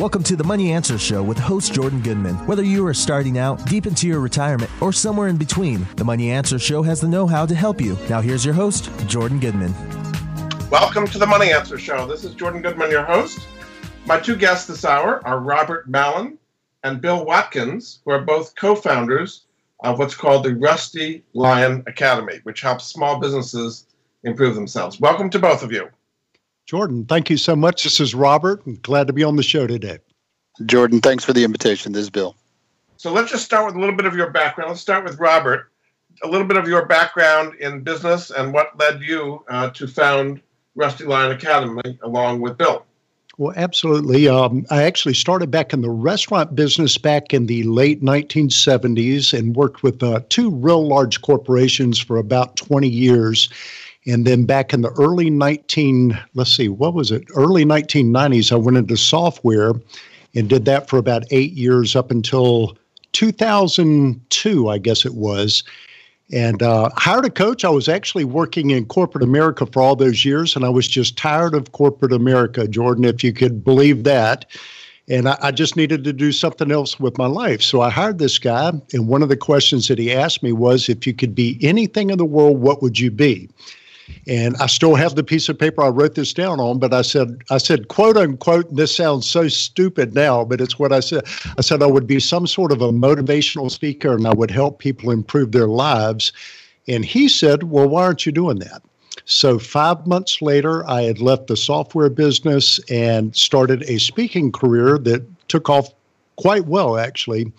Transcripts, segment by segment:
Welcome to the Money Answer Show with host Jordan Goodman. Whether you are starting out, deep into your retirement, or somewhere in between, the Money Answer Show has the know how to help you. Now, here's your host, Jordan Goodman. Welcome to the Money Answer Show. This is Jordan Goodman, your host. My two guests this hour are Robert Mallon and Bill Watkins, who are both co founders of what's called the Rusty Lion Academy, which helps small businesses improve themselves. Welcome to both of you. Jordan, thank you so much. This is Robert. I'm glad to be on the show today. Jordan, thanks for the invitation. This is Bill. So let's just start with a little bit of your background. Let's start with Robert. A little bit of your background in business and what led you uh, to found Rusty Lion Academy along with Bill. Well, absolutely. Um, I actually started back in the restaurant business back in the late 1970s and worked with uh, two real large corporations for about 20 years. And then back in the early 19, let's see, what was it? Early 1990s, I went into software and did that for about eight years up until 2002, I guess it was. And uh, hired a coach. I was actually working in corporate America for all those years, and I was just tired of corporate America, Jordan, if you could believe that. And I, I just needed to do something else with my life. So I hired this guy, and one of the questions that he asked me was if you could be anything in the world, what would you be? And I still have the piece of paper I wrote this down on, but I said, I said, quote unquote, and this sounds so stupid now, but it's what I said. I said I would be some sort of a motivational speaker and I would help people improve their lives. And he said, Well, why aren't you doing that? So, five months later, I had left the software business and started a speaking career that took off quite well, actually.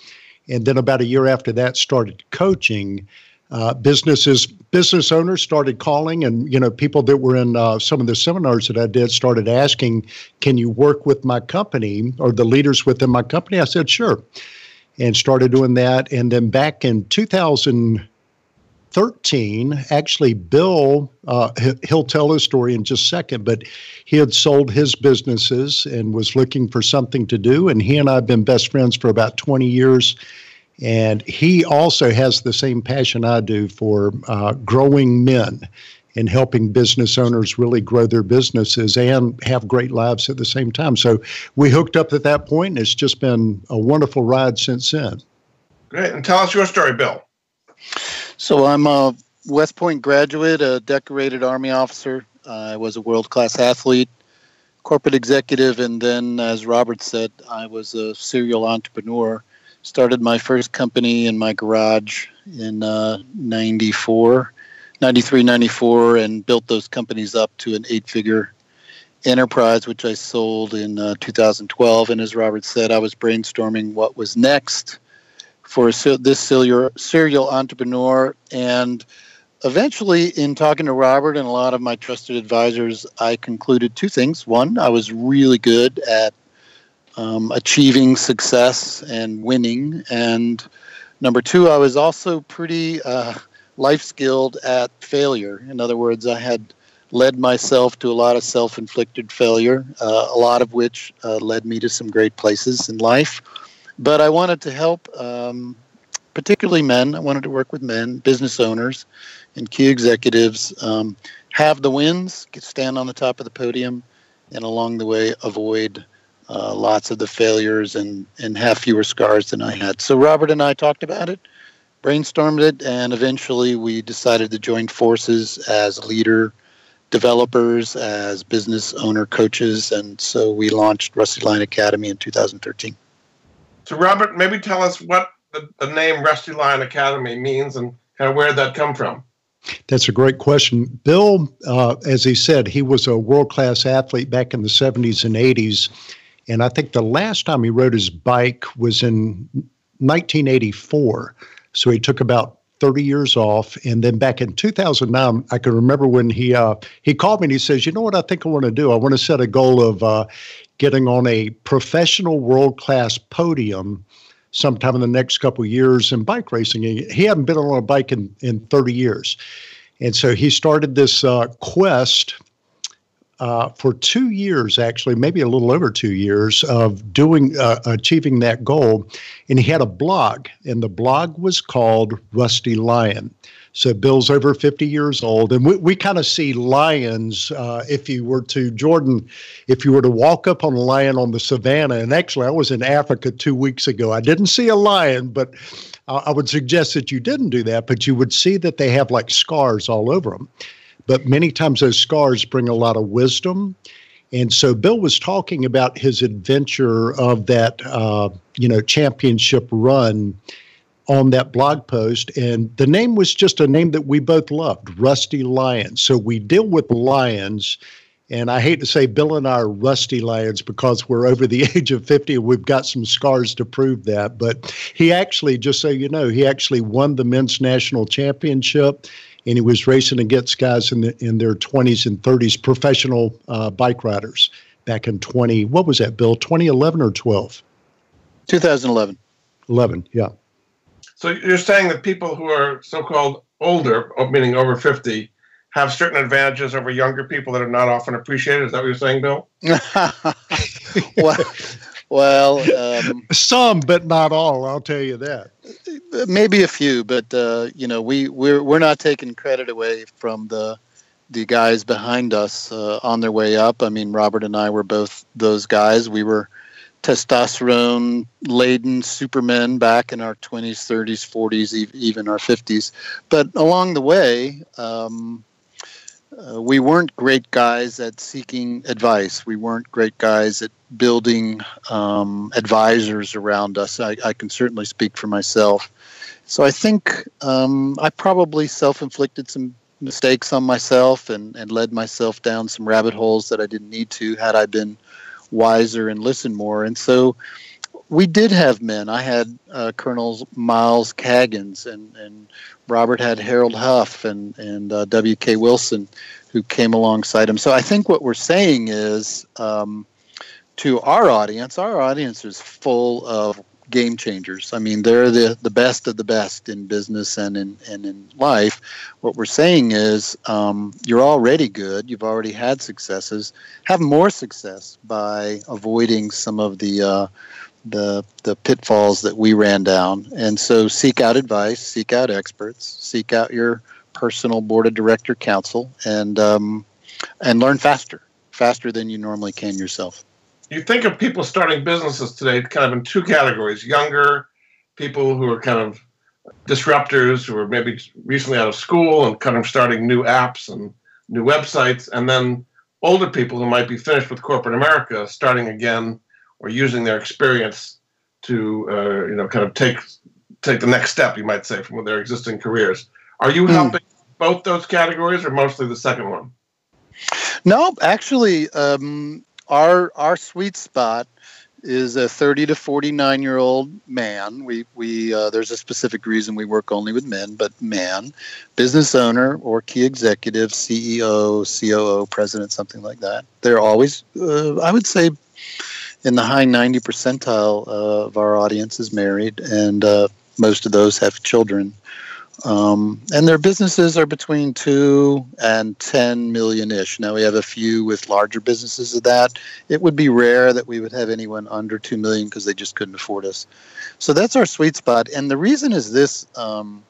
And then, about a year after that, started coaching uh, businesses business owners started calling and you know people that were in uh, some of the seminars that i did started asking can you work with my company or the leaders within my company? I said sure and started doing that. And then back in 2013 actually bill uh, he'll tell his story in just a second but he had sold his businesses and was looking for something to do. And he and i have been best friends for about 20 years and he also has the same passion I do for uh, growing men and helping business owners really grow their businesses and have great lives at the same time. So we hooked up at that point, and it's just been a wonderful ride since then. Great. And tell us your story, Bill. So I'm a West Point graduate, a decorated Army officer. I was a world class athlete, corporate executive, and then, as Robert said, I was a serial entrepreneur started my first company in my garage in uh, 94 93 94 and built those companies up to an eight figure enterprise which i sold in uh, 2012 and as robert said i was brainstorming what was next for this serial, serial entrepreneur. And eventually in talking to robert and a lot of my trusted advisors i concluded two things. One i was really good at um, achieving success and winning. And number two, I was also pretty uh, life skilled at failure. In other words, I had led myself to a lot of self inflicted failure, uh, a lot of which uh, led me to some great places in life. But I wanted to help, um, particularly men. I wanted to work with men, business owners, and key executives um, have the wins, stand on the top of the podium, and along the way avoid uh, lots of the failures and, and have fewer scars than I had. So Robert and I talked about it, brainstormed it, and eventually we decided to join forces as leader developers, as business owner coaches, and so we launched Rusty Lion Academy in 2013. So Robert, maybe tell us what the, the name Rusty Lion Academy means and kind of where did that come from? That's a great question. Bill, uh, as he said, he was a world class athlete back in the 70s and 80s. And I think the last time he rode his bike was in 1984. So he took about 30 years off. And then back in 2009, I can remember when he uh, he called me and he says, "You know what? I think I want to do. I want to set a goal of uh, getting on a professional world class podium." sometime in the next couple of years in bike racing. He hadn't been on a bike in, in 30 years. And so he started this uh, quest uh, for two years, actually, maybe a little over two years, of doing uh, achieving that goal. And he had a blog, and the blog was called Rusty Lion. So Bill's over 50 years old, and we, we kind of see lions. Uh, if you were to Jordan, if you were to walk up on a lion on the savannah, and actually I was in Africa two weeks ago, I didn't see a lion, but I would suggest that you didn't do that. But you would see that they have like scars all over them. But many times those scars bring a lot of wisdom. And so Bill was talking about his adventure of that, uh, you know, championship run on that blog post. And the name was just a name that we both loved, Rusty Lions. So we deal with lions. And I hate to say Bill and I are rusty lions because we're over the age of 50 and we've got some scars to prove that. But he actually, just so you know, he actually won the men's national championship and he was racing against guys in the, in their 20s and 30s, professional uh, bike riders back in 20. What was that, Bill? 2011 or 12? 2011. 11, yeah. So you're saying that people who are so-called older, meaning over 50, have certain advantages over younger people that are not often appreciated. Is that what you're saying, Bill? well, well um, some, but not all. I'll tell you that. Maybe a few, but uh, you know, we we're we're not taking credit away from the the guys behind us uh, on their way up. I mean, Robert and I were both those guys. We were testosterone laden supermen back in our 20s, 30s, 40s, even our 50s. But along the way, um, uh, we weren't great guys at seeking advice. We weren't great guys at building um, advisors around us. I, I, can certainly speak for myself. So I think um, I probably self inflicted some mistakes on myself and, and led myself down some rabbit holes that I didn't need to had I been wiser and listened more. And so we did have men. I had uh, Colonel Miles Caggins and, and Robert had Harold Huff and, and uh, W.K. Wilson who came alongside him. So I think what we're saying is um, to our audience, our audience is full of game changers. I mean, they're the, the best of the best in business and in, and in life. What we're saying is um, you're already good. You've already had successes. Have more success by avoiding some of the uh, the the pitfalls that we ran down. And so seek out advice, seek out experts, seek out your personal board of director counsel, and um, and learn faster, faster than you normally can yourself. You think of people starting businesses today kind of in two categories: younger people who are kind of disruptors who are maybe recently out of school and kind of starting new apps and new websites, and then older people who might be finished with corporate America, starting again or using their experience to uh, you know kind of take take the next step, you might say, from their existing careers. Are you mm. helping both those categories, or mostly the second one? No, actually, um, our our sweet spot is a 30 to 49 year old man. We we uh, there's a specific reason we work only with men, but man, business owner or key executive, CEO, COO, president, something like that. They're always, uh, I would say, in the high 90 percentile uh, of our audience is married, and uh, most of those have children. Um, and their businesses are between two and 10 million ish. Now, we have a few with larger businesses of that. It would be rare that we would have anyone under 2 million because they just couldn't afford us. So that's our sweet spot. And the reason is this um,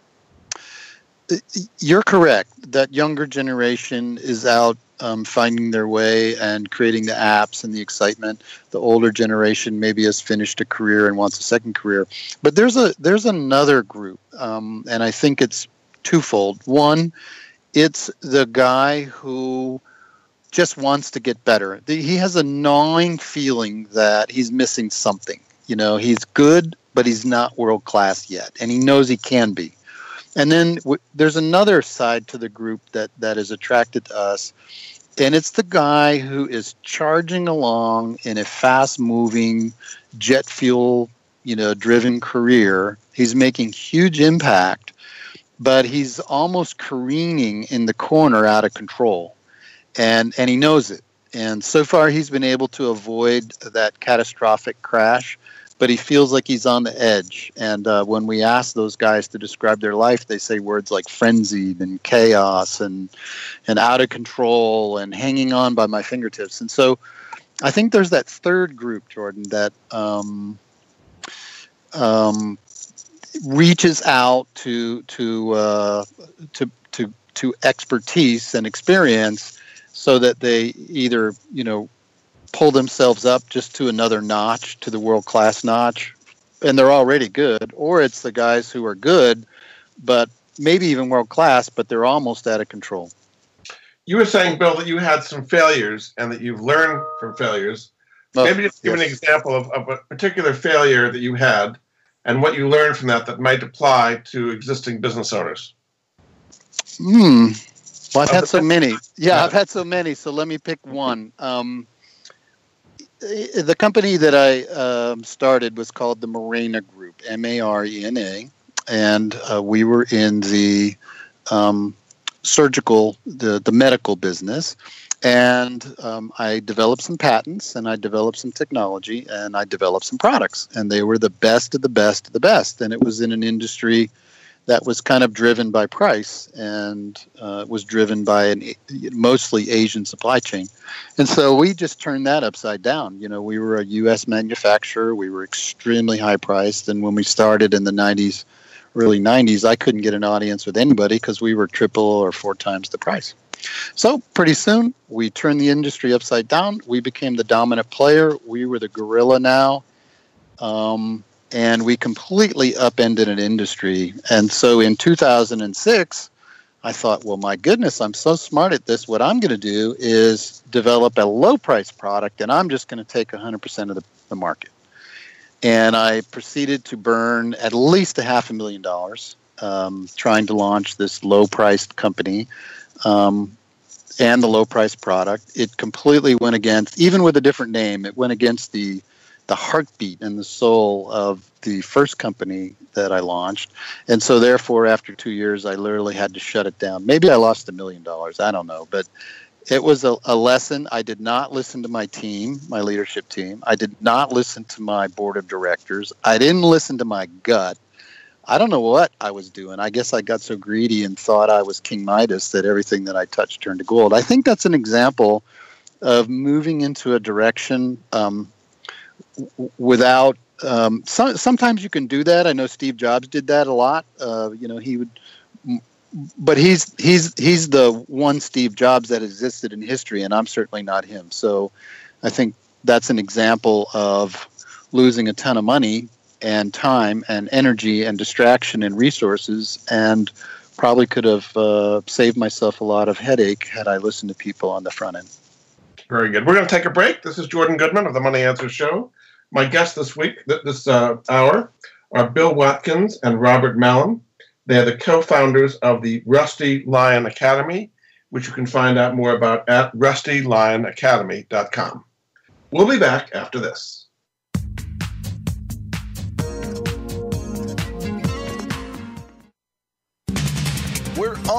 you're correct that younger generation is out um, finding their way and creating the apps and the excitement. The older generation maybe has finished a career and wants a second career. But there's a there's another group, um, and I think it's twofold. One, it's the guy who just wants to get better. He has a gnawing feeling that he's missing something. You know, he's good, but he's not world class yet, and he knows he can be. And then w- there's another side to the group that that is attracted to us, and it's the guy who is charging along in a fast moving jet fuel, you know, driven career. He's making huge impact, but he's almost careening in the corner out of control. And, and he knows it. And so far, he's been able to avoid that catastrophic crash, but he feels like he's on the edge. And uh, when we ask those guys to describe their life, they say words like frenzied and chaos and, and out of control and hanging on by my fingertips. And so I think there's that third group, Jordan, that um, um, reaches out to to uh, to to to expertise and experience so that they either you know pull themselves up just to another notch to the world class notch and they're already good or it's the guys who are good but maybe even world class but they're almost out of control you were saying bill that you had some failures and that you've learned from failures oh, maybe just give yes. an example of, of a particular failure that you had and what you learned from that that might apply to existing business owners hmm well, I've had so many. Yeah, I've had so many. So let me pick one. Um, the company that I um, started was called the Marena Group, M A R E N A, and uh, we were in the um, surgical, the the medical business. And um, I developed some patents, and I developed some technology, and I developed some products, and they were the best of the best of the best. And it was in an industry that was kind of driven by price and uh, was driven by an mostly Asian supply chain. And so we just turned that upside down. You know, we were a U.S. manufacturer. We were extremely high priced. And when we started in the 90s, early 90s, I couldn't get an audience with anybody because we were triple or four times the price. So pretty soon, we turned the industry upside down. We became the dominant player. We were the gorilla now. Um, and we completely upended an industry. And so in 2006, I thought, well, my goodness, I'm so smart at this. What I'm going to do is develop a low price product, and I'm just going to take 100% of the, the market. And I proceeded to burn at least a half a million dollars um, trying to launch this low priced company. Um, and the low price product. It completely went against, even with a different name, it went against the the heartbeat and the soul of the first company that I launched. And so, therefore, after two years, I literally had to shut it down. Maybe I lost a million dollars. I don't know. But it was a, a, lesson. I did not listen to my team, my leadership team. I did not listen to my board of directors. I didn't listen to my gut. I don't know what I was doing. I guess I got so greedy and thought I was King Midas that everything that I touched turned to gold. I think that's an example of moving into a direction um, without um, some, sometimes you can do that. I know Steve Jobs did that a lot. Uh, you know, he would, but he's he's he's the one Steve Jobs that existed in history, and I'm certainly not him. So, I think that's an example of losing a ton of money and time and energy and distraction and resources, and probably could have uh, saved myself a lot of headache had I listened to people on the front end. Very good. We're going to take a break. This is Jordan Goodman of the Money Answer Show. My guests this week, this uh, hour, are Bill Watkins and Robert Mallon. They are the co founders of the Rusty Lion Academy, which you can find out more about at rustylionacademy.com. We'll be back after this.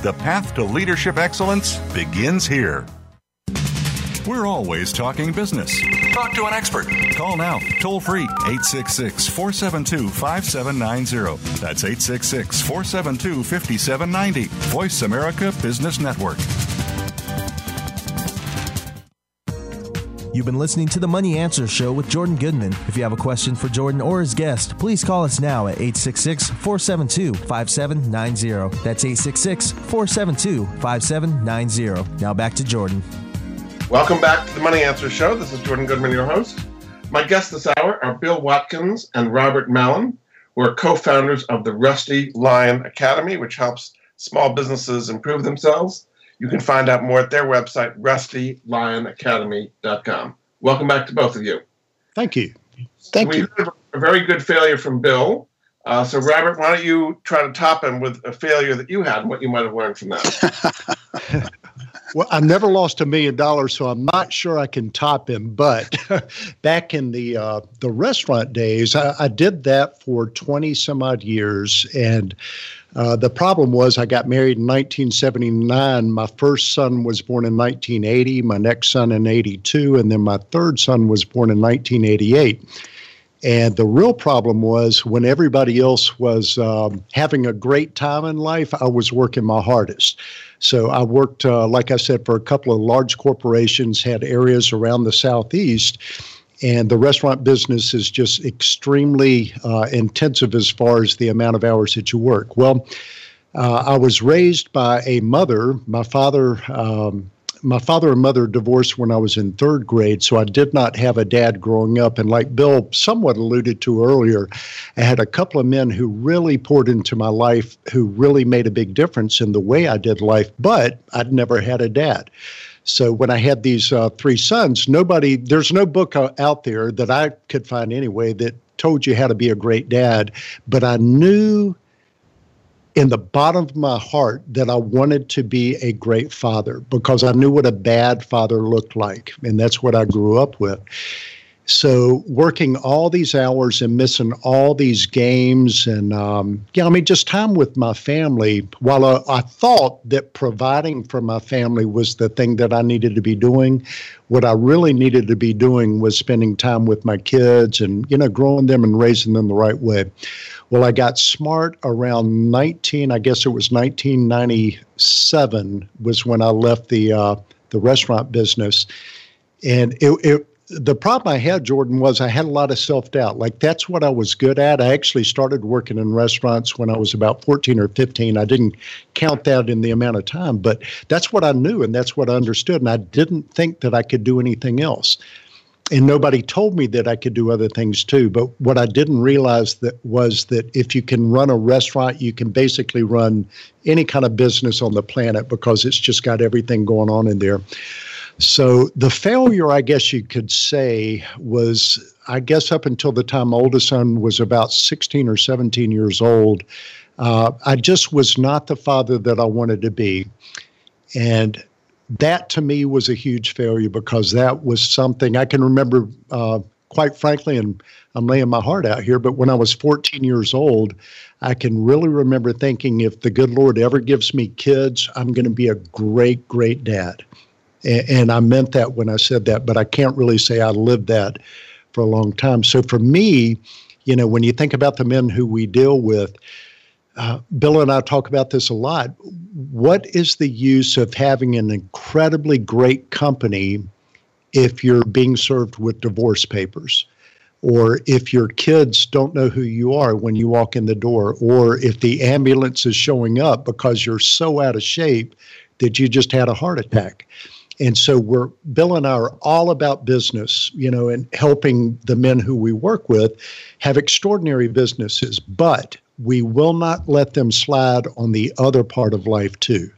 The path to leadership excellence begins here. We're always talking business. Talk to an expert. Call now, toll free, 866 472 5790. That's 866 472 5790. Voice America Business Network. You've been listening to the Money Answer Show with Jordan Goodman. If you have a question for Jordan or his guest, please call us now at 866 472 5790. That's 866 472 5790. Now back to Jordan. Welcome back to the Money Answer Show. This is Jordan Goodman, your host. My guests this hour are Bill Watkins and Robert Mallon, who are co founders of the Rusty Lion Academy, which helps small businesses improve themselves. You can find out more at their website, rustylionacademy.com. Welcome back to both of you. Thank you. Thank we you. had a very good failure from Bill. Uh, so, Robert, why don't you try to top him with a failure that you had and what you might have learned from that? Well, I've never lost a million dollars, so I'm not sure I can top him. But back in the uh, the restaurant days, I, I, did that for 20 some odd years, and uh, the problem was I got married in 1979. My first son was born in 1980, my next son in 82, and then my third son was born in 1988. And the real problem was when everybody else was um, having a great time in life, I was working my hardest. So I worked, uh, like I said, for a couple of large corporations, had areas around the Southeast. And the restaurant business is just extremely uh, intensive as far as the amount of hours that you work. Well, uh, I was raised by a mother. My father um, my father and mother divorced when I was in third grade, so I did not have a dad growing up. And like Bill somewhat alluded to earlier, I had a couple of men who really poured into my life, who really made a big difference in the way I did life, but I'd never had a dad. So when I had these uh, three sons, nobody, there's no book out there that I could find anyway that told you how to be a great dad, but I knew in the bottom of my heart that I wanted to be a great father because I knew what a bad father looked like. And that's what I grew up with. So working all these hours and missing all these games and um, yeah, I mean just time with my family. While I, I, thought that providing for my family was the thing that I needed to be doing, what I really needed to be doing was spending time with my kids and you know growing them and raising them the right way. Well, I got smart around 19. I guess it was 1997 was when I left the uh, the restaurant business, and it, it the problem I had, Jordan, was I had a lot of self doubt. Like that's what I was good at. I actually started working in restaurants when I was about 14 or 15. I didn't count that in the amount of time, but that's what I knew and that's what I understood. And I didn't think that I could do anything else and nobody told me that I could do other things too. But what I didn't realize that was that if you can run a restaurant, you can basically run any kind of business on the planet because it's just got everything going on in there. So the failure, I guess you could say, was I guess up until the time oldest son was about 16 or 17 years old, uh, I just was not the father that I wanted to be. And that to me was a huge failure because that was something I can remember, uh, quite frankly, and I'm laying my heart out here, but when I was 14 years old, I can really remember thinking if the good Lord ever gives me kids, I'm going to be a great, great dad. And, and I meant that when I said that, but I can't really say I lived that for a long time. So for me, you know, when you think about the men who we deal with, uh, Bill and I talk about this a lot. What is the use of having an incredibly great company if you're being served with divorce papers? Or if your kids don't know who you are when you walk in the door, or if the ambulance is showing up because you're so out of shape that you just had a heart attack. And so we're Bill and I are all about business, you know, and helping the men who we work with have extraordinary businesses. But we will not let them slide on the other part of life too.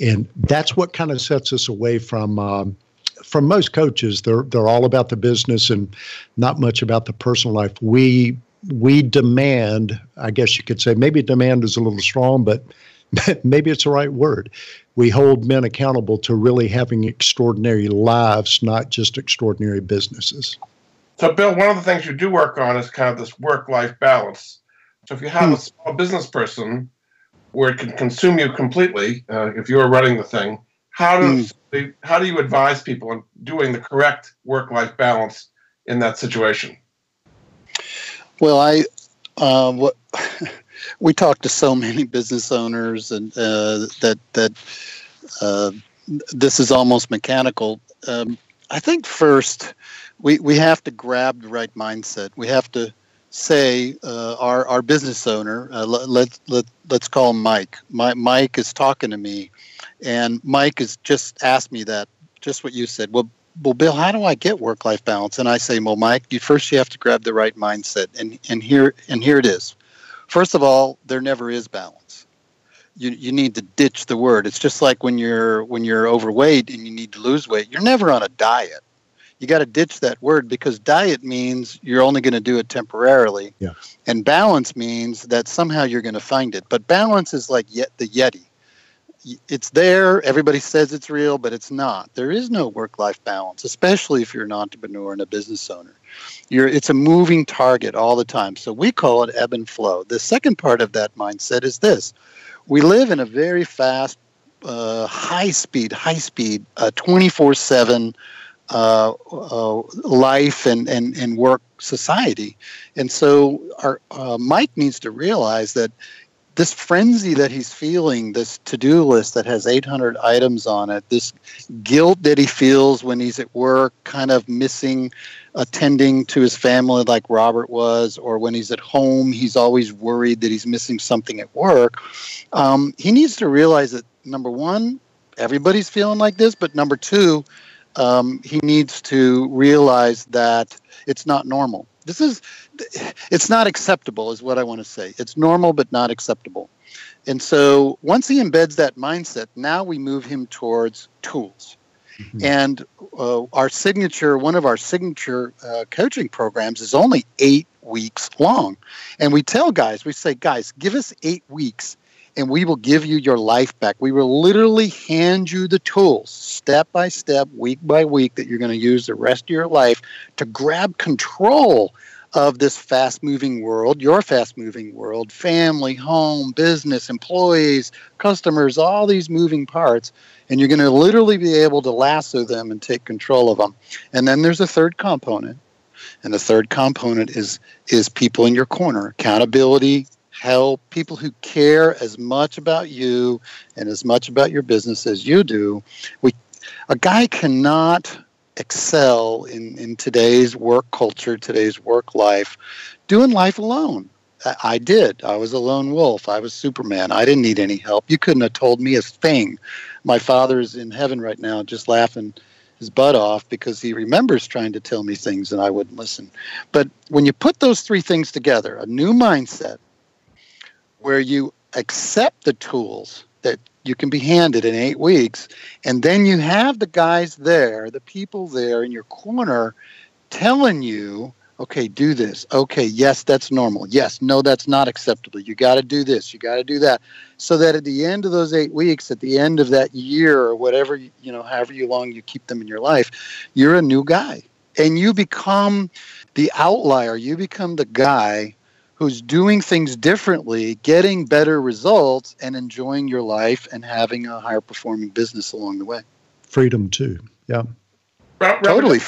And that's what kind of sets us away from um, from most coaches. They're they're all about the business and not much about the personal life. We we demand, I guess you could say, maybe demand is a little strong, but maybe it's the right word. We hold men accountable to really having extraordinary lives, not just extraordinary businesses. So, Bill, one of the things you do work on is kind of this work life balance. So, if you have hmm. a small business person where it can consume you completely, uh, if you're running the thing, how does hmm. how do you advise people on doing the correct work life balance in that situation? Well, I uh, what we talk to so many business owners, and uh, that that uh, this is almost mechanical. Um, I think first we we have to grab the right mindset. We have to say uh, our our business owner. Uh, let, let let let's call Mike. My, Mike is talking to me, and Mike has just asked me that just what you said. Well, well, Bill, how do I get work life balance? And I say, well, Mike, you first you have to grab the right mindset, and and here and here it is. First of all, there never is balance. You you need to ditch the word. It's just like when you're when you're overweight and you need to lose weight. You're never on a diet. You got to ditch that word because diet means you're only going to do it temporarily. Yeah. And balance means that somehow you're going to find it. But balance is like yet the Yeti it's there. Everybody says it's real, but it's not. There is no work-life balance, especially if you're an entrepreneur and a business owner. You're, it's a moving target all the time. So we call it ebb and flow. The second part of that mindset is this: we live in a very fast, uh, high speed, high speed, twenty four seven uh, uh, life and, and, and work society. And so our uh, Mike needs to realize that this frenzy that he's feeling, this to do list that has 800 items on it, this guilt that he feels when he's at work, kind of missing attending to his family like Robert was, or when he's at home, he's always worried that he's missing something at work. Um, he needs to realize that number one, everybody's feeling like this, but number two, um, he needs to realize that it's not normal. This is it's not acceptable is what I want to say. It's normal but not acceptable. And so once he embeds that mindset, now we move him towards tools. Mm-hmm. And uh, our signature, one of our signature uh, coaching programs is only eight weeks long. And we tell guys, we say, guys, give us eight weeks and we will give you your life back. We will literally hand you the tools step by step, week by week, that you're going to use the rest of your life to grab control of this fast moving world, your fast moving world, family, home, business, employees, customers, all these moving parts. And you're going to literally be able to lasso them and take control of them. And then there's a third component. And the third component is is people in your corner, accountability, help, people who care as much about you and as much about your business as you do. We a guy cannot excel in, in today's work culture, today's work life, doing life alone. I, I did. I was a lone wolf. I was Superman. I didn't need any help. You couldn't have told me a thing. My father's in heaven right now, just laughing his butt off because he remembers trying to tell me things and I wouldn't listen. But when you put those three things together, a new mindset where you accept the tools that you can be handed in eight weeks. And then you have the guys there, the people there in your corner telling you, okay, do this. Okay, yes, that's normal. Yes, no, that's not acceptable. You got to do this. You got to do that. So that at the end of those eight weeks, at the end of that year or whatever, you know, however long you keep them in your life, you're a new guy. And you become the outlier. You become the guy who's doing things differently, getting better results, and enjoying your life and having a higher performing business along the way. Freedom, too. Yeah. Robert, totally.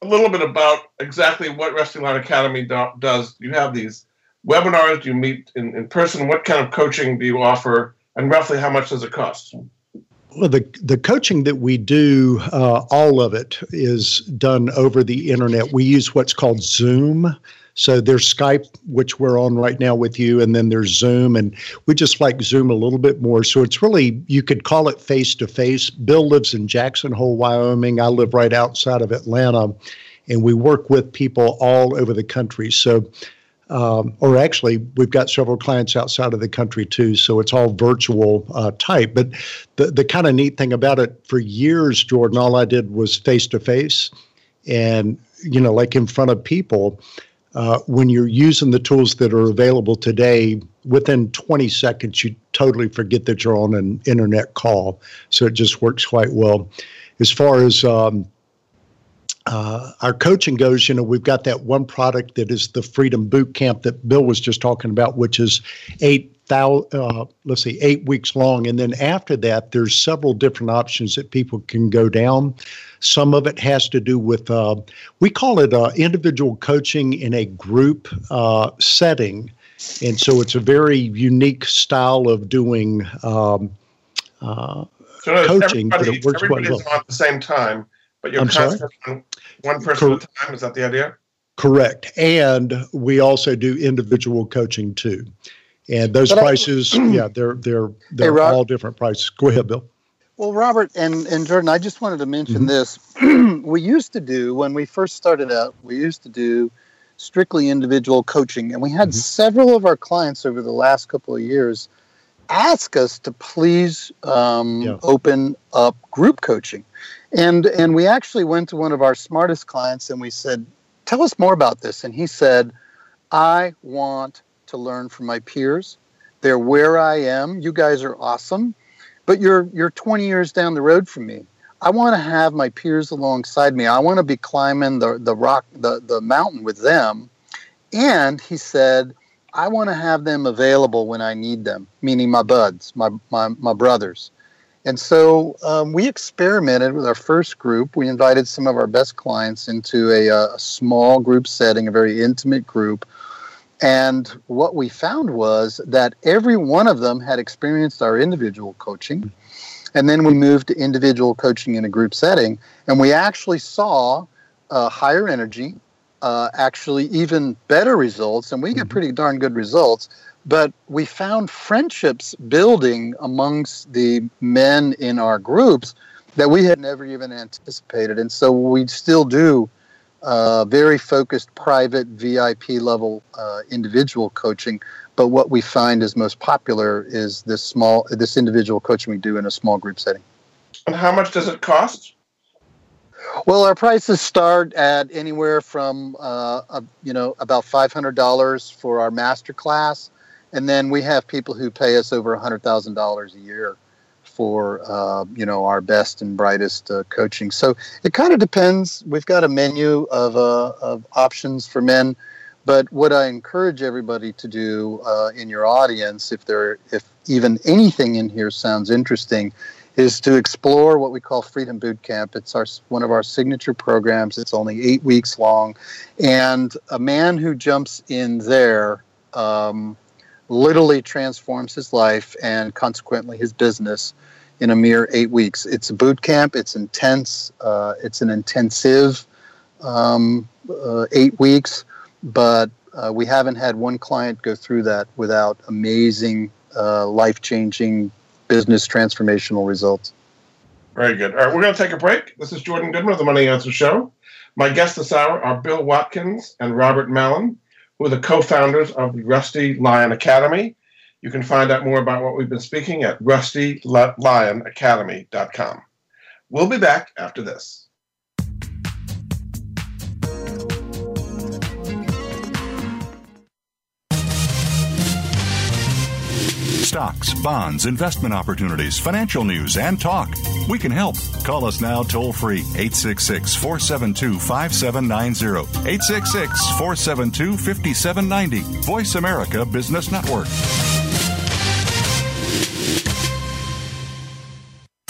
A little bit about exactly what Rusty Lion Academy do, does. You have these webinars, you meet in, in person. What kind of coaching do you offer, and roughly how much does it cost? Well, the the coaching that we do, uh, all of it is done over the internet. We use what's called Zoom. So there's Skype, which we're on right now with you, and then there's Zoom, and we just like Zoom a little bit more. So it's really you could call it face to face. Bill lives in Jackson Hole, Wyoming. I live right outside of Atlanta, and we work with people all over the country. So. Um, or actually, we've got several clients outside of the country too, so it's all virtual uh, type. But the the kind of neat thing about it, for years, Jordan, all I did was face to face, and you know, like in front of people uh, when you're using the tools that are available today, within 20 seconds, you totally forget that you're on an internet call. So it just works quite well. As far as um, uh, our coaching goes, you know, we've got that one product that is the Freedom Boot Camp that Bill was just talking about, which is eight uh, let's see, eight weeks long. And then after that, there's several different options that people can go down. Some of it has to do with, uh, we call it uh, individual coaching in a group uh, setting. And so it's a very unique style of doing um, uh, so coaching, but it works quite well. on at the same time, but you're concentrating one person Cor- at a time. Is that the idea? Correct. And we also do individual coaching too. And those but prices, I, yeah, they're they're they're hey, all different prices. Go ahead, Bill. Well, Robert and, and Jordan, I just wanted to mention mm-hmm. this. we used to do when we first started out, we used to do strictly individual coaching, and we had mm-hmm. several of our clients over the last couple of years ask us to please um, yeah. open up group coaching. And and we actually went to one of our smartest clients and we said, "Tell us more about this." And he said, "I want to learn from my peers. They're where I am. You guys are awesome, but you're you're 20 years down the road from me. I want to have my peers alongside me. I want to be climbing the the rock the the mountain with them." And he said, "I want to have them available when I need them, meaning my buds, my my my brothers." And so um, we experimented with our first group. We invited some of our best clients into a, uh, a, small group setting, a very intimate group. And what we found was that every one of them had experienced our individual coaching. And then we moved to individual coaching in a group setting. And we actually saw uh, higher energy, uh, actually even better results. And we get mm-hmm. pretty darn good results but we found friendships building amongst the men in our groups that we had never even anticipated. And so we still do uh, very focused, private, VIP level uh, individual coaching. But what we find is most popular is this small, this individual coaching we do in a small group setting. And how much does it cost? Well, our prices start at anywhere from uh, a, you know about five hundred dollars for our master class and then we have people who pay us over $100,000 a year for uh, you know our best and brightest uh, coaching. So it kind of depends. We've got a menu of, uh, of options for men, but what I encourage everybody to do uh, in your audience, if there if even anything in here sounds interesting, is to explore what we call Freedom Boot Camp. It's our one of our signature programs. It's only eight weeks long, and a man who jumps in there. Um, literally transforms his life and consequently his business in a mere eight weeks. It's a boot camp. It's intense. Uh, it's an intensive um, uh, eight weeks, but uh, we haven't had one client go through that without amazing, uh, life changing, business transformational results. Very good. All right, we're going to take a break. This is Jordan Goodman of the Money Answer Show. My guests this hour are Bill Watkins and Robert Mallon who are the co-founders of the Rusty Lion Academy. You can find out more about what we've been speaking at rustylionacademy.com. We'll be back after this. stocks, bonds, investment opportunities, financial news, and talk. We can help. Call us now toll free 866 472 5790. 866 472 5790. Voice America Business Network.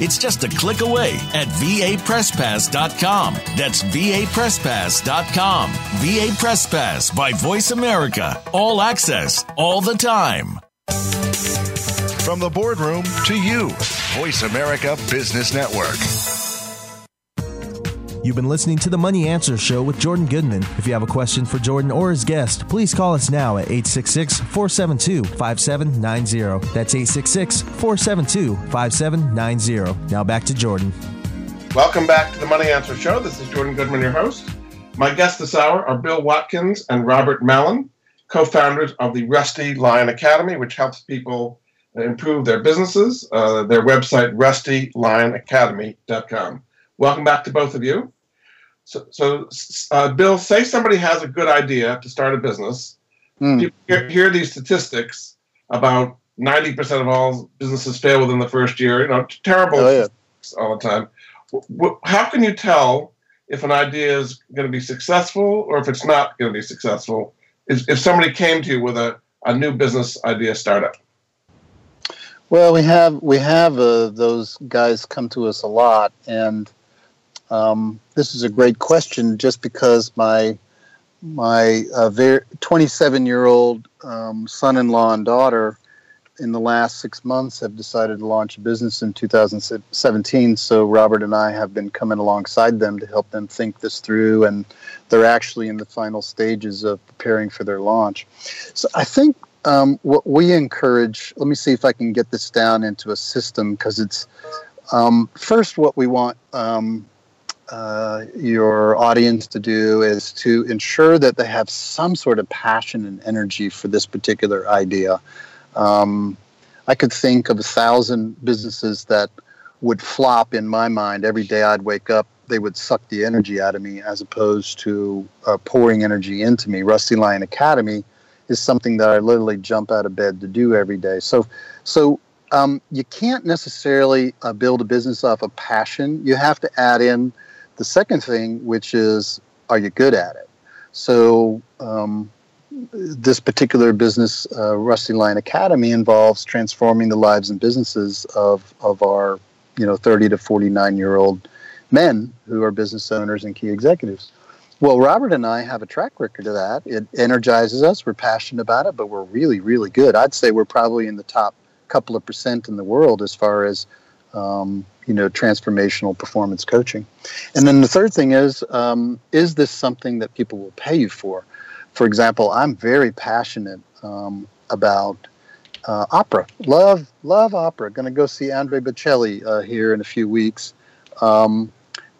It's just a click away at vapresspass.com. That's vapresspass.com. VA Press Pass by Voice America. All access, all the time. From the boardroom to you, Voice America Business Network. You've been listening to the Money Answer Show with Jordan Goodman. If you have a question for Jordan or his guest, please call us now at 866 472 5790. That's 866 472 5790. Now back to Jordan. Welcome back to the Money Answer Show. This is Jordan Goodman, your host. My guests this hour are Bill Watkins and Robert Mallon, co founders of the Rusty Lion Academy, which helps people improve their businesses. Uh, their website, rustylionacademy.com. Welcome back to both of you. So, so uh, Bill, say somebody has a good idea to start a business. Mm. People hear, hear these statistics about 90% of all businesses fail within the first year. You know, terrible oh, yeah. all the time. How can you tell if an idea is going to be successful or if it's not going to be successful? If, if somebody came to you with a, a new business idea startup. Well, we have we have uh, those guys come to us a lot, and um, this is a great question. Just because my my uh, 27 year old um, son-in-law and daughter in the last six months have decided to launch a business in 2017. So Robert and I have been coming alongside them to help them think this through, and they're actually in the final stages of preparing for their launch. So I think um, what we encourage. Let me see if I can get this down into a system because it's um, first what we want. Um, uh, your audience to do is to ensure that they have some sort of passion and energy for this particular idea. Um, I could think of a thousand businesses that would flop in my mind every day I'd wake up. They would suck the energy out of me as opposed to uh, pouring energy into me. Rusty Lion Academy is something that I literally jump out of bed to do every day. So, so um, you can't necessarily uh, build a business off of passion. You have to add in the second thing, which is, are you good at it? So, um, this particular business, uh, Rusty Lion Academy, involves transforming the lives and businesses of, of our, you know, 30 to 49 year old men who are business owners and key executives. Well, Robert and I have a track record of that. It energizes us. We're passionate about it, but we're really, really good. I'd say we're probably in the top couple of percent in the world as far as um, you know transformational performance coaching. And then the third thing is, um, is this something that people will pay you for? for example, I'm very passionate um, about uh, opera. Love, love opera. To go see Andrea Bocelli uh, here in a few weeks. Um,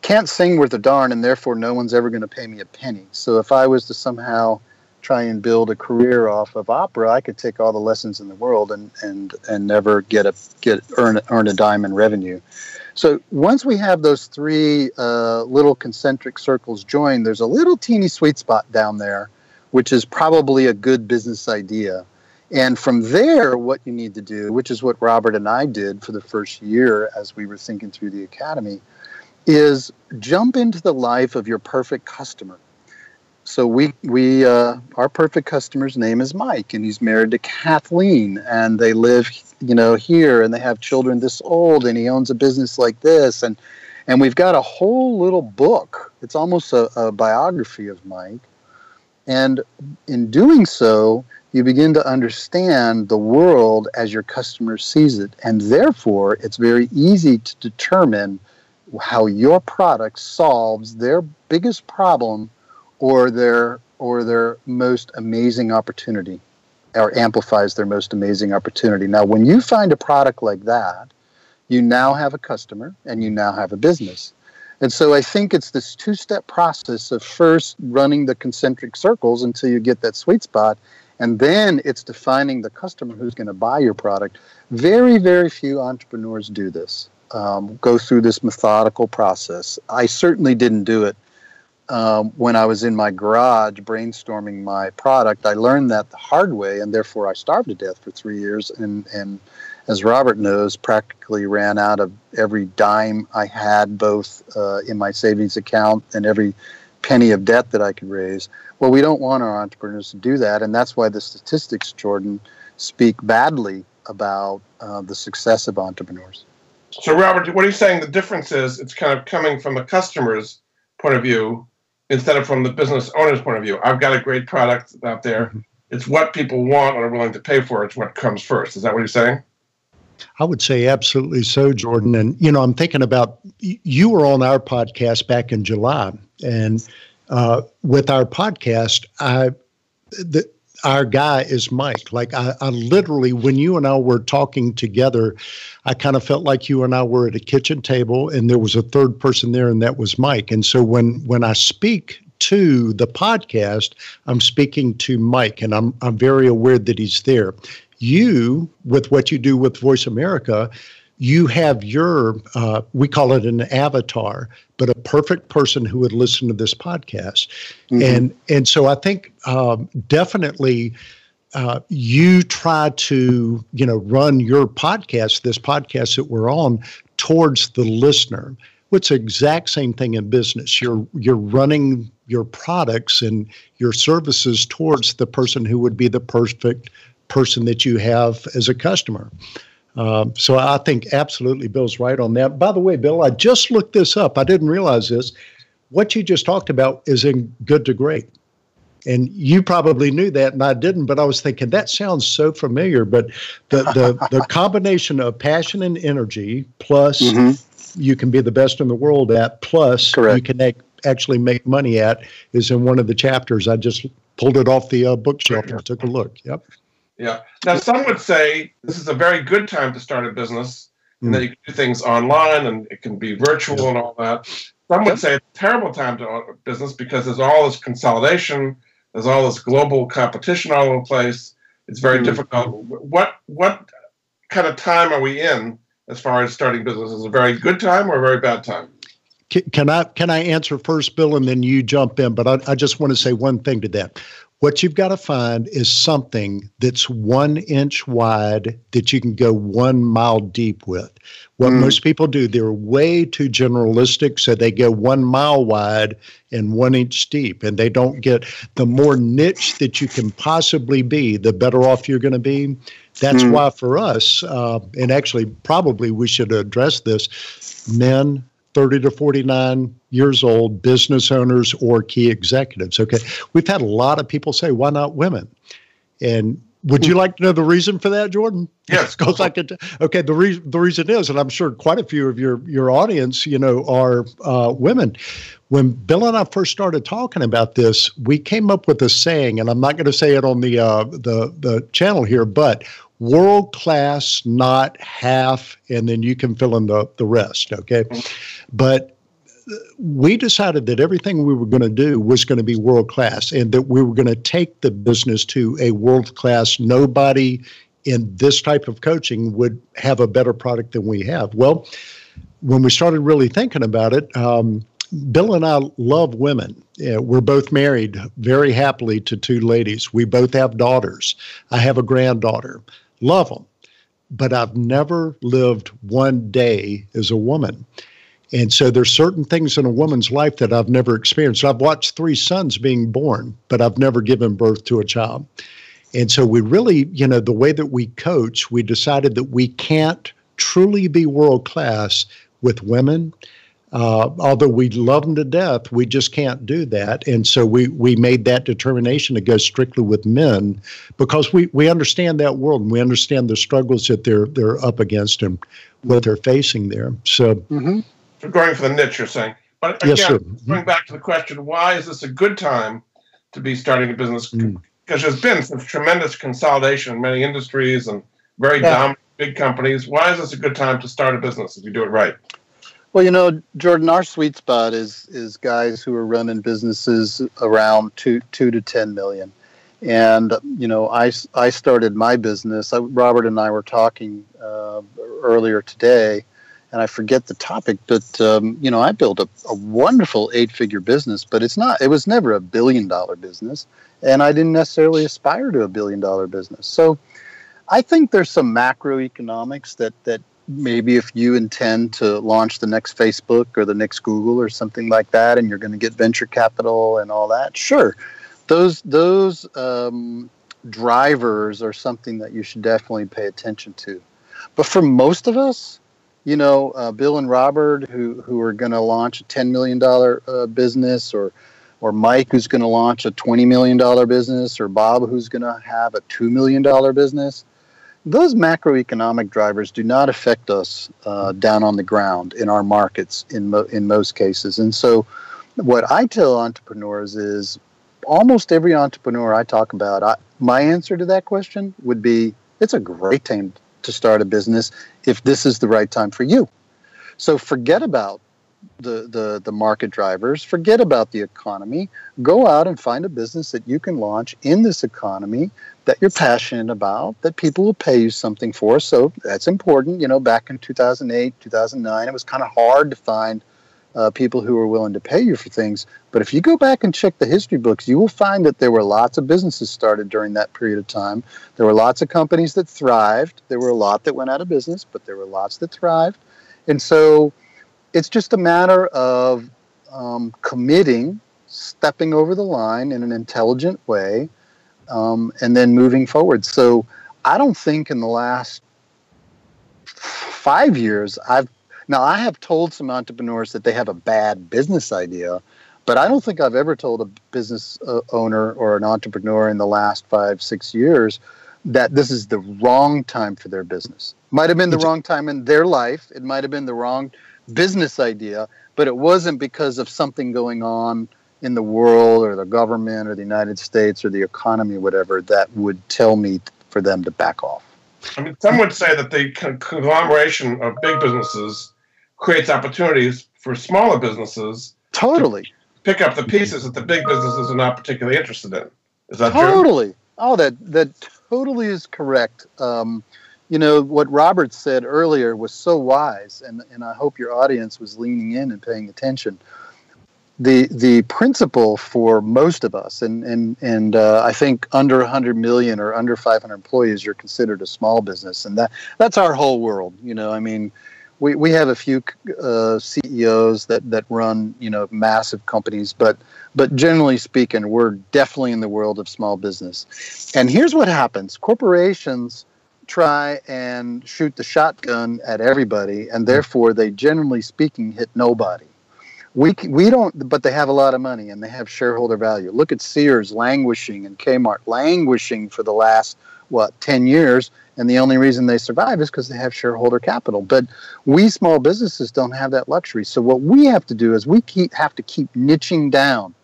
can't sing worth a darn, and therefore no one's ever going to pay me a penny. So if I was to somehow try and build a career off of opera, I could take all the lessons in the world and and and never get a get earn earn a dime in revenue. So once we have those three uh, little concentric circles joined, there's a little teeny sweet spot down there which is probably a good business idea. And from there, what you need to do, which is what Robert and I did for the first year as we were thinking through the academy, is jump into the life of your perfect customer. So we we uh, our perfect customer's name is Mike, and he's married to Kathleen, and they live you know here, and they have children this old, and he owns a business like this, and and we've got a whole little book. It's almost a, a biography of Mike and in doing so, you begin to understand the world as your customer sees it. And therefore, it's very easy to determine how your product solves their biggest problem or their or their most amazing opportunity or amplifies their most amazing opportunity. Now, when you find a product like that, you now have a customer and you now have a business. And so I think it's this two step process of first running the concentric circles until you get that sweet spot. And then it's defining the customer who's going to buy your product. Very, very few entrepreneurs do this, um, go through this methodical process. I certainly didn't do it um, when I was in my garage brainstorming my product. I learned that the hard way, and therefore I starved to death for three years and, and as Robert knows, practically ran out of every dime I had, both uh, in my savings account and every penny of debt that I could raise. Well, we don't want our entrepreneurs to do that, and that's why the statistics, Jordan, speak badly about uh, the success of entrepreneurs. So, Robert, what are you saying? The difference is it's kind of coming from the customer's point of view instead of from the business owner's point of view. I've got a great product out there. Mm-hmm. It's what people want and are willing to pay for. It's what comes first. Is that what you're saying? I would say absolutely so, Jordan. And, you know, I'm thinking about you were on our podcast back in July. And uh, with our podcast, I, the, our guy is Mike. Like I, I literally, when you and I were talking together, I kind of felt like you and I were at a kitchen table, and there was a third person there, and that was Mike. And so when when I speak to the podcast, I'm speaking to Mike, and I'm I'm very aware that he's there. You, with what you do with Voice America, you have your uh, we call it an avatar but a perfect person who would listen to this podcast. Mm-hmm. and and so i think um, definitely uh, you try to you know run your podcast this podcast that we're on towards the listener. It's the exact same thing in business. You're you're running your products and your services towards the person who would be the perfect person that you have as a customer um, so I think absolutely Bill's right on that. By the way, Bill, I just looked this up. I didn't realize this. What you just talked about is in good to great. And you probably knew that, and I didn't. But I was thinking that sounds so familiar. But the the, the combination of passion and energy, plus mm-hmm. you can be the best in the world at, plus Correct. you can actually make money at, is in one of the chapters. I just pulled it off the uh, bookshelf and took a look. Yep. Yeah. Now, some would say this is a very good time to start a business, mm. and that you can do things online and it can be virtual and all that. Some would say it's a terrible time to own a business because there's all this consolidation, there's all this global competition all over the place. It's very mm. difficult. What what kind of time are we in as far as starting business? Is it a very good time or a very bad time? Can I can I answer first, Bill, and then you jump in? But I, I just want to say one thing to that. What you've got to find is something that's one inch wide that you can go one mile deep with. What mm. most people do, they're way too generalistic, so they go one mile wide and one inch deep, and they don't get the more niche that you can possibly be, the better off you're going to be. That's mm. why for us, uh, and actually, probably we should address this men 30 to 49 years old business owners or key executives. Okay. We've had a lot of people say, why not women? And would you like to know the reason for that, Jordan? Yes, because I could. Okay, the reason the reason is, and I'm sure quite a few of your your audience, you know, are uh, women. When Bill and I first started talking about this, we came up with a saying, and I'm not going to say it on the uh, the the channel here, but world class, not half, and then you can fill in the, the rest. Okay. But we decided that everything we were going to do was going to be world class and that we were going to take the business to a world class. Nobody in this type of coaching would have a better product than we have. Well, when we started really thinking about it, um, Bill and I love women. Yeah, we're both married very happily to two ladies. We both have daughters. I have a granddaughter love them. But I've never lived one day as a woman. And so there's certain things in a woman's life that I've never experienced. I've watched three sons being born, but I've never given birth to a child. And so we really, you know, the way that we coach, we decided that we can't truly be world class with women uh, although we love them to death, we just can't do that. And so we, we made that determination to go strictly with men because we, we understand that world and we understand the struggles that they're they're up against and what they're facing there. So, mm-hmm. so going for the niche, you're saying. But again, yes, sir. going back to the question, why is this a good time to be starting a business? Mm. Because there's been such tremendous consolidation in many industries and very yeah. dominant big companies. Why is this a good time to start a business if you do it right? Well, you know, Jordan, our sweet spot is is guys who are running businesses around two two to ten million. And you know, I, I started my business. I, Robert and I were talking uh, earlier today, and I forget the topic, but um, you know, I built a, a wonderful eight-figure business, but it's not. It was never a billion-dollar business, and I didn't necessarily aspire to a billion-dollar business. So, I think there's some macroeconomics that that maybe if you intend to launch the next Facebook or the next Google or something like that, and you're going to get venture capital and all that, sure, those those um, drivers are something that you should definitely pay attention to. But for most of us, you know, uh, Bill and Robert, who who are going to launch a ten million dollar uh, business, or or Mike, who's going to launch a twenty million dollar business, or Bob, who's going to have a two million dollar business those macroeconomic drivers do not affect us uh, down on the ground in our markets in mo- in most cases. And so, what I tell entrepreneurs is, almost every entrepreneur I talk about, I, my answer to that question would be it's a great time to start a business if this is the right time for you. So forget about the, the, the market drivers, forget about the economy. Go out and find a business that you can launch in this economy that you're passionate about, that people will pay you something for. So that's important. You know, back in 2008, 2009, it was kind of hard to find uh, people who were willing to pay you for things. But if you go back and check the history books, you will find that there were lots of businesses started during that period of time. There were lots of companies that thrived. There were a lot that went out of business, but there were lots that thrived. And so it's just a matter of um, committing, stepping over the line in an intelligent way, um, and then moving forward. So I don't think in the last five years I've now I have told some entrepreneurs that they have a bad business idea, but I don't think I've ever told a business uh, owner or an entrepreneur in the last five six years that this is the wrong time for their business. Might have been the wrong time in their life. It might have been the wrong business idea, but it wasn't because of something going on in the world or the government or the United States or the economy, whatever, that would tell me for them to back off. I mean, some would say that the conglomeration of big businesses creates opportunities for smaller businesses. Totally. To pick up the pieces that the big businesses are not particularly interested in. Is that totally? True? Oh, that that totally is correct. Um, you know what Robert said earlier was so wise, and and I hope your audience was leaning in and paying attention. The the principle for most of us, and and and uh, I think under 100 million or under 500 employees, you're considered a small business, and that that's our whole world. You know, I mean, we, we have a few uh, CEOs that, that run you know massive companies, but but generally speaking, we're definitely in the world of small business. And here's what happens: corporations try and shoot the shotgun at everybody, and therefore they generally speaking hit nobody. We, we don't, but they have a lot of money and they have shareholder value. Look at Sears languishing and Kmart languishing for the last, what, 10 years. And the only reason they survive is because they have shareholder capital. But we small businesses don't have that luxury. So what we have to do is we keep, have to keep niching down.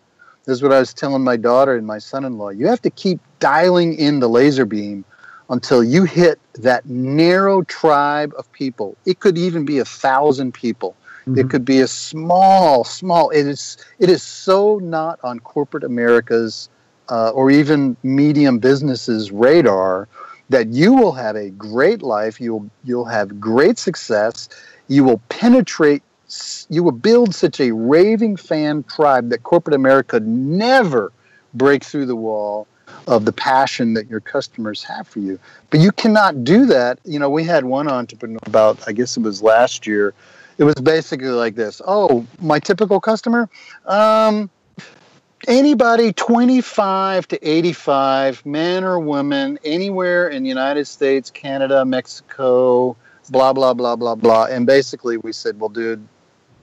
This is what I was telling my daughter and my son in law. You have to keep dialing in the laser beam until you hit that narrow tribe of people. It could even be a thousand people. Mm-hmm. It could be a small, small. It is. It is so not on corporate America's uh, or even medium businesses' radar that you will have a great life. You'll you'll have great success. You will penetrate. You will build such a raving fan tribe that corporate America never break through the wall of the passion that your customers have for you. But you cannot do that. You know, we had one entrepreneur about, I guess it was last year. It was basically like this. Oh, my typical customer, um, anybody 25 to 85, man or woman, anywhere in the United States, Canada, Mexico, blah blah blah blah blah. And basically, we said, well, dude,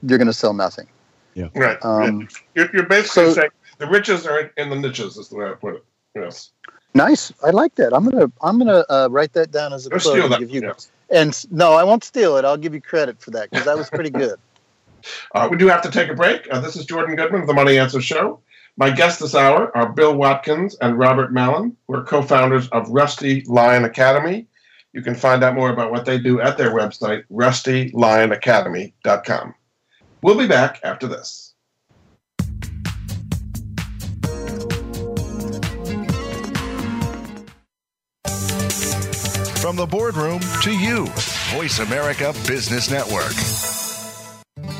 you're going to sell nothing. Yeah. Right. Um, you're, you're, basically so, saying the riches are in the niches, is the way I put it. Yes. Nice. I like that. I'm gonna I'm gonna uh, write that down as a quote that. give you. Yes. And no, I won't steal it. I'll give you credit for that because that was pretty good. uh, we do have to take a break. Uh, this is Jordan Goodman of the Money Answer Show. My guests this hour are Bill Watkins and Robert Mallon, who are co-founders of Rusty Lion Academy. You can find out more about what they do at their website, rustylionacademy.com. We'll be back after this. From the boardroom to you, Voice America Business Network.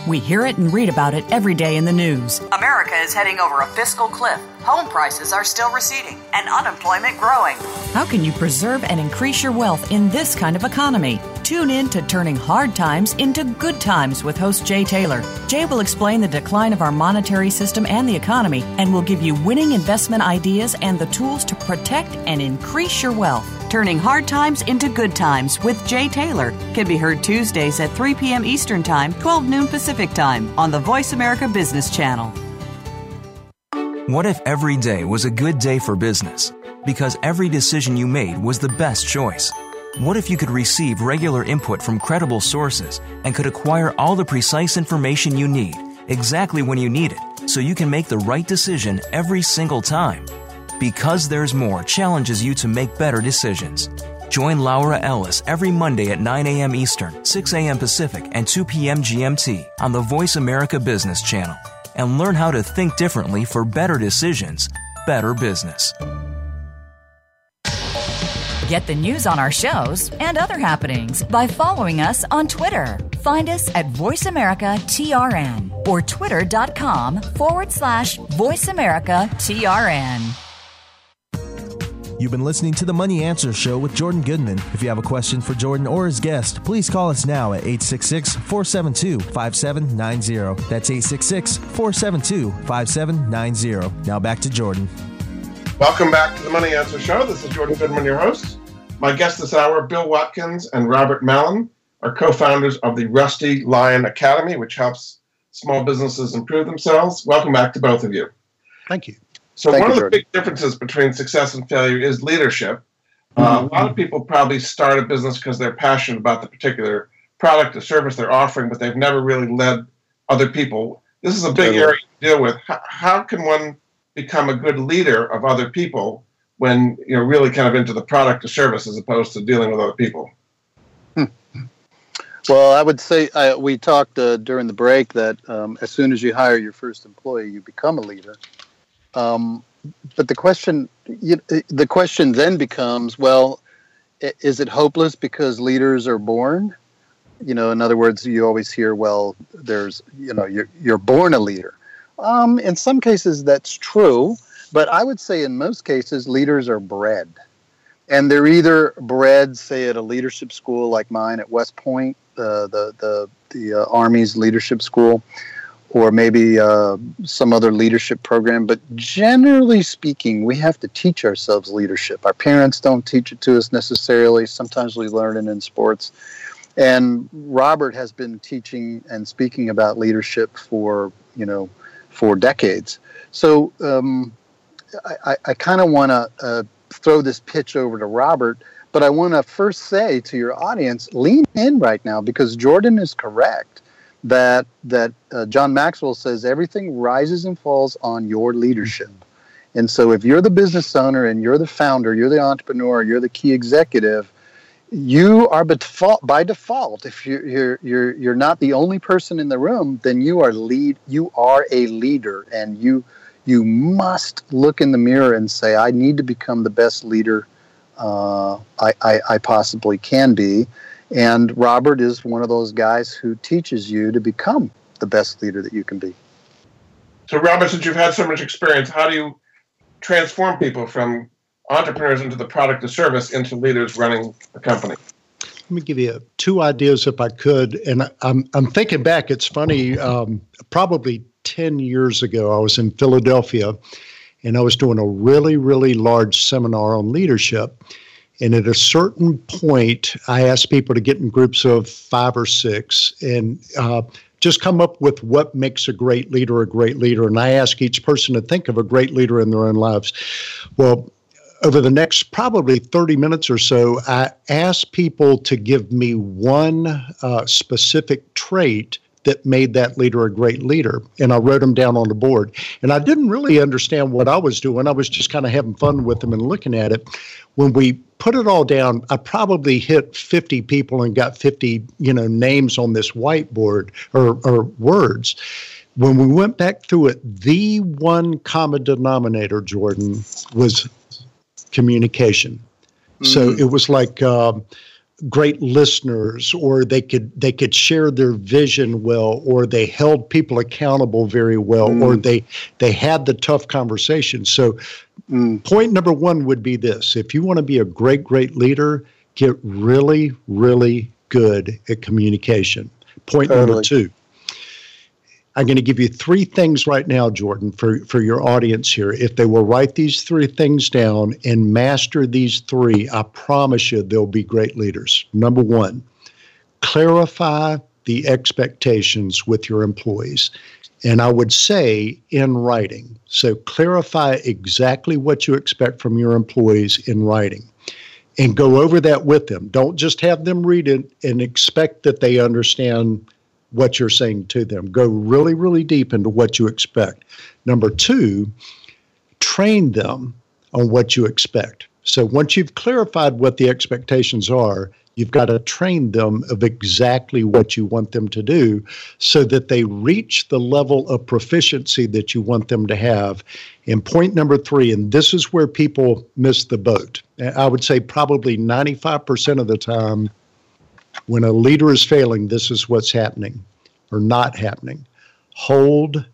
We hear it and read about it every day in the news. America is heading over a fiscal cliff. Home prices are still receding and unemployment growing. How can you preserve and increase your wealth in this kind of economy? Tune in to Turning Hard Times into Good Times with host Jay Taylor. Jay will explain the decline of our monetary system and the economy and will give you winning investment ideas and the tools to protect and increase your wealth. Turning Hard Times into Good Times with Jay Taylor can be heard Tuesdays at 3 p.m. Eastern Time, 12 noon Pacific Time on the Voice America Business Channel. What if every day was a good day for business? Because every decision you made was the best choice. What if you could receive regular input from credible sources and could acquire all the precise information you need exactly when you need it? so you can make the right decision every single time. Because There's More challenges you to make better decisions. Join Laura Ellis every Monday at 9 a.m. Eastern, 6 a.m. Pacific, and 2 p.m. GMT on the Voice America Business Channel and learn how to think differently for better decisions, better business. Get the news on our shows and other happenings by following us on Twitter. Find us at VoiceAmericaTRN or twitter.com forward slash VoiceAmericaTRN. You've been listening to the Money Answer Show with Jordan Goodman. If you have a question for Jordan or his guest, please call us now at 866 472 5790. That's 866 472 5790. Now back to Jordan. Welcome back to the Money Answer Show. This is Jordan Goodman, your host. My guests this hour, Bill Watkins and Robert Mallon, are co founders of the Rusty Lion Academy, which helps small businesses improve themselves. Welcome back to both of you. Thank you. So, Thank one you, of the Jordan. big differences between success and failure is leadership. Uh, a lot of people probably start a business because they're passionate about the particular product or service they're offering, but they've never really led other people. This is a big Totally. area to deal with. How, how can one become a good leader of other people when you're really kind of into the product or service as opposed to dealing with other people? Well, I would say uh, we talked uh, during the break that um, as soon as you hire your first employee, you become a leader. Um, but the question, you, the question then becomes, well, is it hopeless because leaders are born? You know, in other words, you always hear, well, there's, you know, you're you're born a leader. Um, in some cases, that's true, but I would say in most cases, leaders are bred, and they're either bred, say, at a leadership school like mine at West Point, uh, the the the uh, Army's leadership school, or maybe uh, some other leadership program. But generally speaking, we have to teach ourselves leadership. Our parents don't teach it to us necessarily. Sometimes we learn it in sports. And Robert has been teaching and speaking about leadership for you know for decades. So um, I, I, kind of want to uh, throw this pitch over to Robert, but I want to first say to your audience, lean in right now because Jordan is correct that that uh, John Maxwell says everything rises and falls on your leadership. And so if you're the business owner and you're the founder, you're the entrepreneur, you're the key executive, you are by default, by default if you're, you're you're you're not the only person in the room then you are lead you are a leader and you you must look in the mirror and say i need to become the best leader uh, I, I, I possibly can be. And robert is one of those guys who teaches you to become the best leader that you can be. So, Robert, since you've had so much experience, how do you transform people from entrepreneurs into the product or service into leaders running a company? Let me give you two ideas if I could. And I'm, I'm thinking back, it's funny, um, probably 10 years ago, I was in Philadelphia and I was doing a really, really large seminar on leadership. And at a certain point, I asked people to get in groups of five or six and uh, just come up with what makes a great leader a great leader. And I ask each person to think of a great leader in their own lives. Well, over the next probably 30 minutes or so, I asked people to give me one uh, specific trait that made that leader a great leader. And I wrote them down on the board. And I didn't really understand what I was doing. I was just kind of having fun with them and looking at it. When we put it all down, I probably hit 50 people and got 50, you know, names on this whiteboard or, or words. When we went back through it, the one common denominator, Jordan, was communication. So mm-hmm. it was like um, great listeners, or they could they could share their vision well, or they held people accountable very well, or mm. they they had the tough conversations. So mm. point number one would be this: if you want to be a great great leader, get really really good at communication. Point number two. I'm going to give you three things right now, Jordan, for, for your audience here. If they will write these three things down and master these three, I promise you they'll be great leaders. Number one, clarify the expectations with your employees. And I would say in writing. So clarify exactly what you expect from your employees in writing and go over that with them. Don't just have them read it and expect that they understand what you're saying to them. Go really, really deep into what you expect. Number two, train them on what you expect. So once you've clarified what the expectations are, you've got to train them of exactly what you want them to do so that they reach the level of proficiency that you want them to have. And point number three, and this is where people miss the boat. I would say probably 95% of the time, when a leader is failing, this is what's happening or not happening. Hold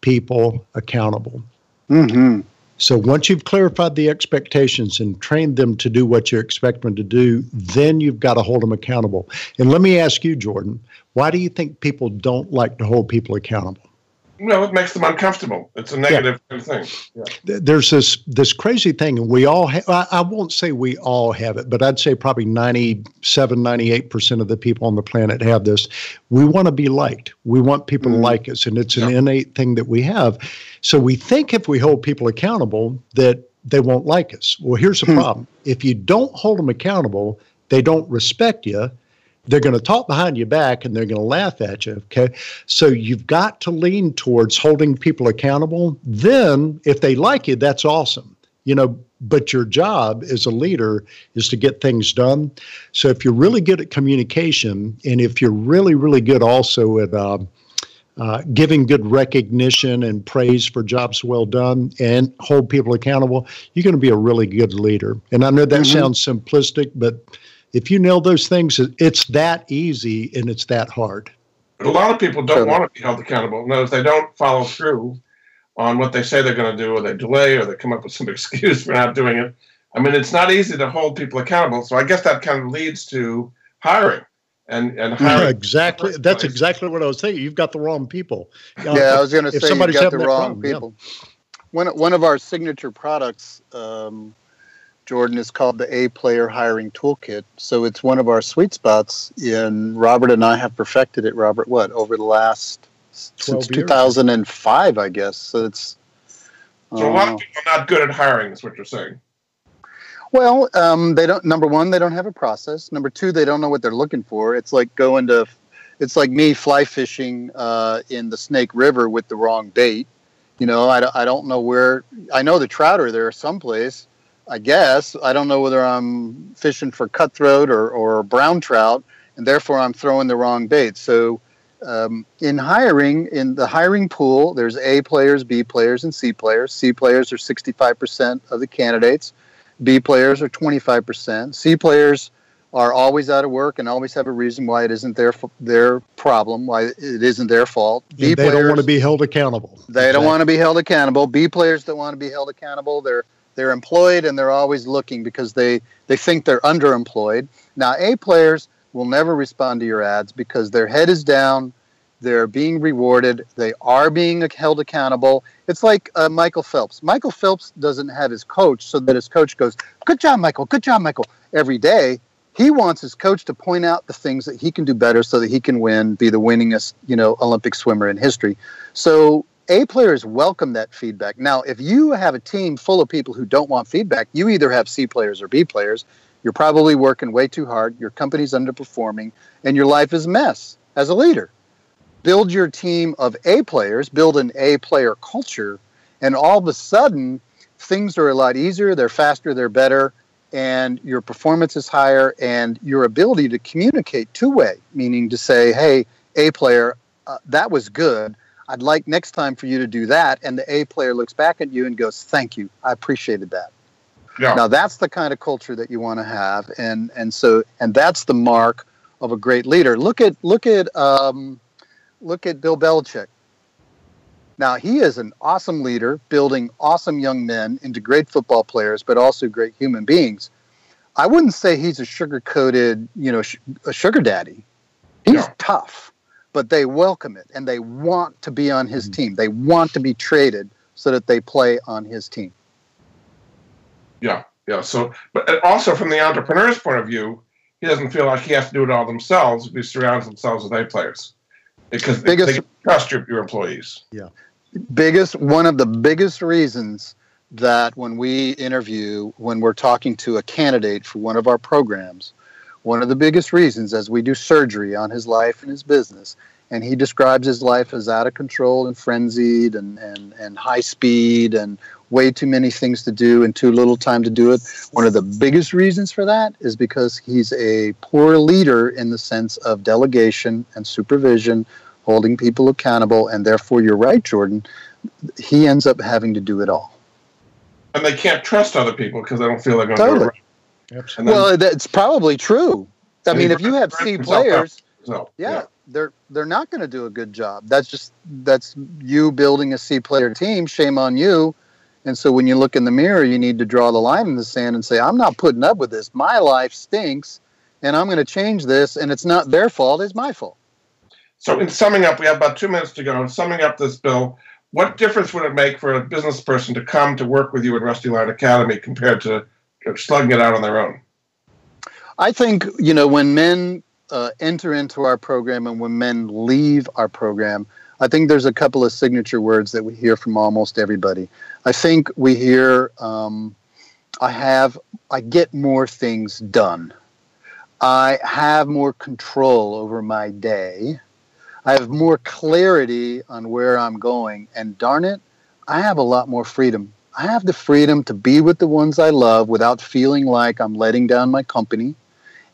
people accountable. Mm-hmm. So once you've clarified the expectations and trained them to do what you expect them to do, then you've got to hold them accountable. And let me ask you, Jordan, why do you think people don't like to hold people accountable? No, it makes them uncomfortable. It's a negative yeah. thing. Yeah. There's this this crazy thing, and we all have, I, I won't say we all have it, but I'd say probably 97, 98% of the people on the planet have this. We want to be liked. We want people mm. to like us, and it's an yeah. innate thing that we have. So we think if we hold people accountable that they won't like us. Well, here's the hmm. problem. If you don't hold them accountable, they don't respect you they're going to talk behind your back and they're going to laugh at you. Okay. So you've got to lean towards holding people accountable. Then, if they like you, that's awesome. You know, but your job as a leader is to get things done. So if you're really good at communication and if you're really, really good also at, uh, uh, giving good recognition and praise for jobs well done and hold people accountable, you're going to be a really good leader. And I know that mm-hmm. sounds simplistic, but if you nail those things, it's that easy and it's that hard. But a lot of people don't want to be held accountable. No, if they don't follow through on what they say they're going to do, or they delay, or they come up with some excuse for not doing it. I mean, it's not easy to hold people accountable. So I guess that kind of leads to hiring. And, and hiring yeah, exactly. That's exactly what I was saying. You've got the wrong people. Uh, yeah, I was going to say you've got the wrong problem, people. Yeah. One, one of our signature products um, Jordan, is called the A Player Hiring Toolkit. So it's one of our sweet spots. And Robert and I have perfected it. Robert, what over the last since 2005, I guess. So it's so a lot of people are not good at hiring. Is what you're saying. Well, um, they don't. Number one, they don't have a process. Number two, they don't know what they're looking for. It's like going to, it's like me fly fishing uh, in the Snake River with the wrong bait. You know, I, I don't know where. I know the trout are there someplace, I guess. I don't know whether I'm fishing for cutthroat or, or brown trout, and therefore I'm throwing the wrong bait. So, um, in hiring, in the hiring pool, there's A players, B players, and C players. C players are 65% of the candidates, B players are 25%. C players are always out of work and always have a reason why it isn't their their problem, why it isn't their fault. B they players, don't want to be held accountable. They exactly. don't want to be held accountable. B players don't want to be held accountable. They're they're employed and they're always looking because they, they think they're underemployed. Now, A players will never respond to your ads because their head is down, they're being rewarded, they are being held accountable. It's like uh, Michael Phelps. Michael Phelps doesn't have his coach so that his coach goes, Good job, Michael, good job, Michael, every day. He wants his coach to point out the things that he can do better so that he can win, be the winningest, you know, Olympic swimmer in history. So a players welcome that feedback. Now, if you have a team full of people who don't want feedback, you either have C players or B players. You're probably working way too hard, your company's underperforming, and your life is a mess as a leader. Build your team of A players, build an A player culture, and all of a sudden, things are a lot easier, they're faster, they're better, and your performance is higher, and your ability to communicate two way, meaning to say, hey, A player, uh, that was good I'd like next time for you to do that. And the A player looks back at you and goes, Thank you. I appreciated that. Yeah. Now that's the kind of culture that you want to have. And and so and that's the mark of a great leader. Look at look at um, look at Bill Belichick. Now he is an awesome leader, building awesome young men into great football players, but also great human beings. I wouldn't say he's a sugar coated, you know, sh- a sugar daddy. He's yeah. tough but they welcome it and they want to be on his mm-hmm. team. They want to be traded so that they play on his team. Yeah, yeah. So, but also from the entrepreneur's point of view, he doesn't feel like he has to do it all themselves if he surrounds himself with A players because biggest, they trust your, your employees. Yeah. Biggest, one of the biggest reasons that when we interview, when we're talking to a candidate for one of our programs, one of the biggest reasons as we do surgery on his life and his business and he describes his life as out of control and frenzied and, and, and high speed and way too many things to do and too little time to do it. One of the biggest reasons for that is because he's a poor leader in the sense of delegation and supervision, holding people accountable, and therefore, you're right, Jordan, he ends up having to do it all. And they can't trust other people because they don't feel they're going totally. do it right. Well, that's probably true. I mean, if you have C players, so, yeah, yeah, they're they're not going to do a good job. That's just that's you building a C player team. Shame on you. And so when you look in the mirror, you need to draw the line in the sand and say, I'm not putting up with this. My life stinks, and I'm going to change this. And it's not their fault; it's my fault. So, in summing up, we have about two minutes to go. In summing up this bill, what difference would it make for a business person to come to work with you at Rusty Lion Academy compared to slugging it out on their own? I think you know when men uh, enter into our program and when men leave our program, I think there's a couple of signature words that we hear from almost everybody. I think we hear, um, I have, I get more things done. I have more control over my day. I have more clarity on where I'm going. And darn it, I have a lot more freedom. I have the freedom to be with the ones I love without feeling like I'm letting down my company.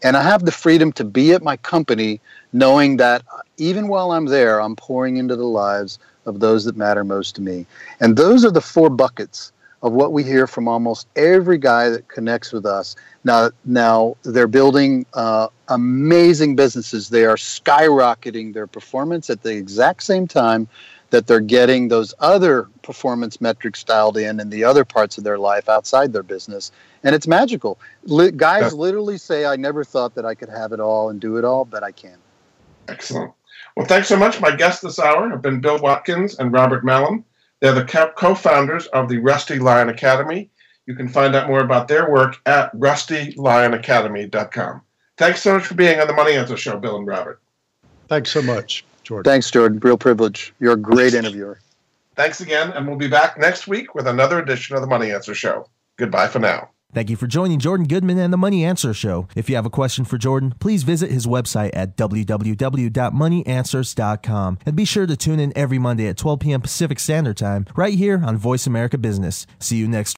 And I have the freedom to be at my company knowing that even while I'm there, I'm pouring into the lives of those that matter most to me. And those are the four buckets of what we hear from almost every guy that connects with us. Now, now they're building uh, amazing businesses. They are skyrocketing their performance at the exact same time that they're getting those other performance metrics dialed in in the other parts of their life outside their business. And it's magical. Li- guys literally say, I never thought that I could have it all and do it all, but I can. Excellent. Well, thanks so much. My guests this hour have been Bill Watkins and Robert Mallon. They're the co founders of the Rusty Lion Academy. You can find out more about their work at rustylionacademy.com. Thanks so much for being on the Money Answer Show, Bill and Robert. Thanks so much. Jordan. Thanks, Jordan. Real privilege. You're a great interviewer. Thanks again, and we'll be back next week with another edition of the Money Answer Show. Goodbye for now. Thank you for joining Jordan Goodman and the Money Answer Show. If you have a question for Jordan, please visit his website at www.moneyanswers.com and be sure to tune in every Monday at 12 p.m. Pacific Standard Time right here on Voice America Business. See you next